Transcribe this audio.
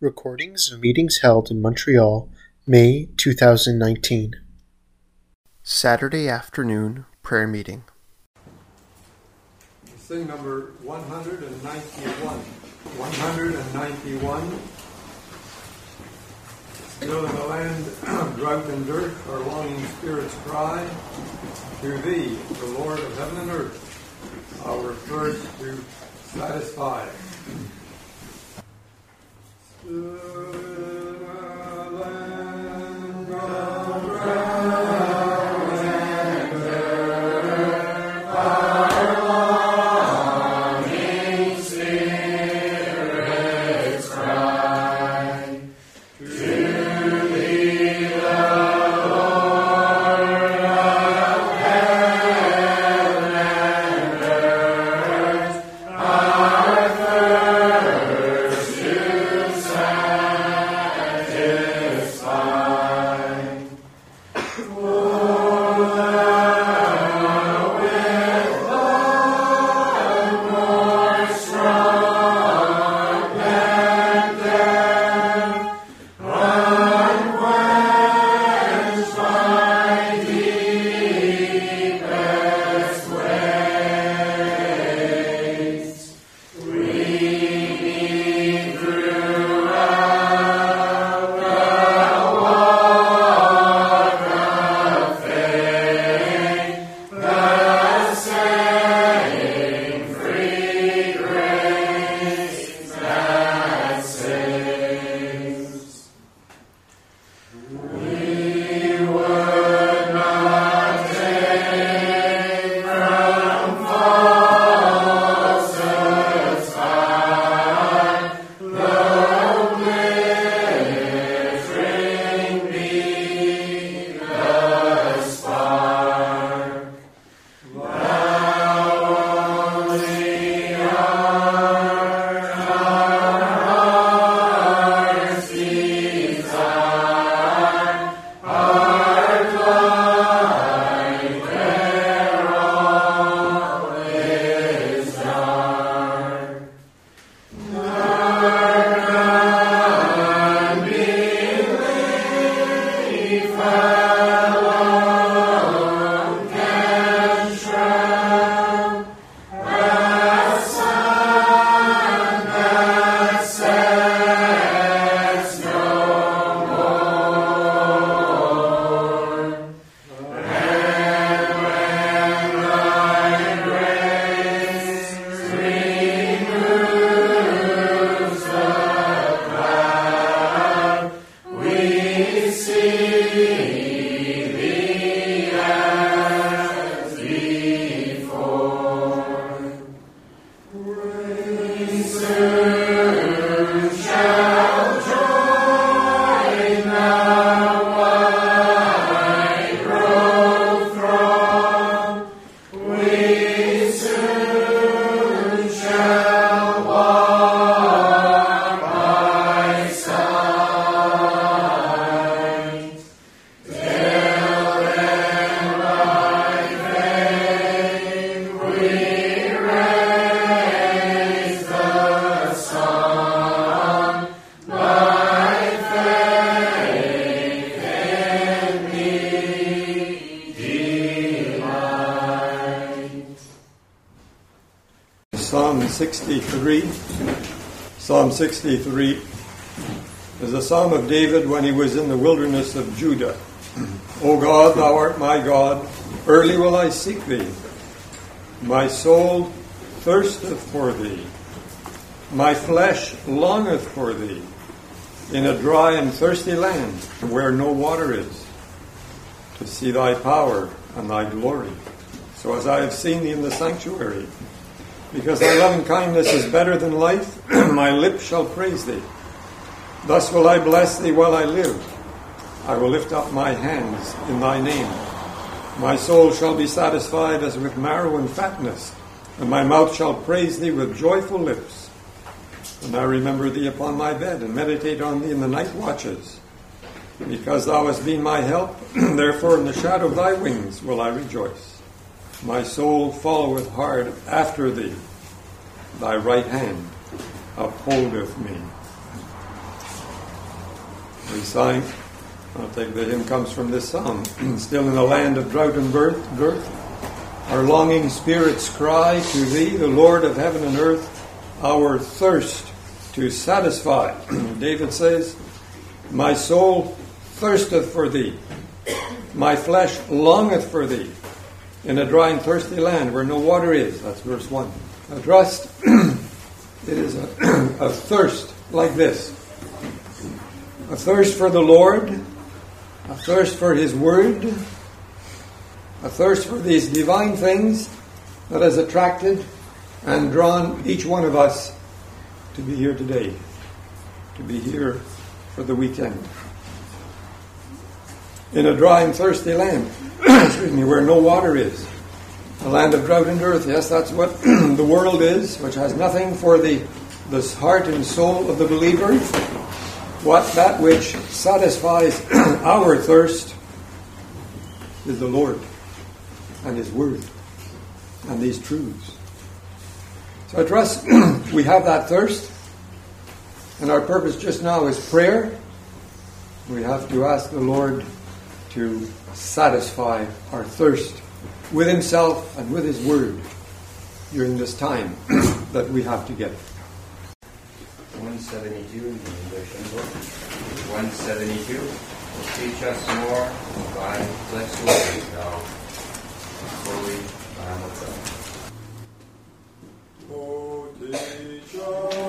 Recordings of meetings held in Montreal, May 2019. Saturday afternoon prayer meeting. Sing number 191. 191. Still in the land of drought and dirt, our longing spirits cry to Thee, the Lord of heaven and earth, our thirst to satisfy. Psalm 63. Psalm 63 is a psalm of David when he was in the wilderness of Judah. O God, thou art my God, early will I seek thee. My soul thirsteth for thee. My flesh longeth for thee in a dry and thirsty land where no water is, to see thy power and thy glory. So as I have seen thee in the sanctuary, because thy loving kindness is better than life, my lips shall praise thee. Thus will I bless thee while I live. I will lift up my hands in thy name. My soul shall be satisfied as with marrow and fatness, and my mouth shall praise thee with joyful lips. And I remember thee upon my bed, and meditate on thee in the night watches. Because thou hast been my help, therefore in the shadow of thy wings will I rejoice. My soul followeth hard after thee. Thy right hand upholdeth me. we sang. I think the hymn comes from this psalm. Still in the land of drought and birth, birth, our longing spirits cry to Thee, the Lord of heaven and earth, our thirst to satisfy. David says, My soul thirsteth for Thee, my flesh longeth for Thee, in a dry and thirsty land where no water is. That's verse 1. A trust, it is a, a thirst like this a thirst for the Lord, a thirst for His Word, a thirst for these divine things that has attracted and drawn each one of us to be here today, to be here for the weekend. In a dry and thirsty land, excuse me, where no water is. A land of drought and earth, yes, that's what the world is, which has nothing for the, the heart and soul of the believer what that which satisfies our thirst is the Lord and His Word and these truths. So I trust we have that thirst, and our purpose just now is prayer. We have to ask the Lord to satisfy our thirst with Himself and with His Word during this time that we have together. 172 in the English book. 172 will teach us more by let's worry thou holy Lamb of God. Oh, teach us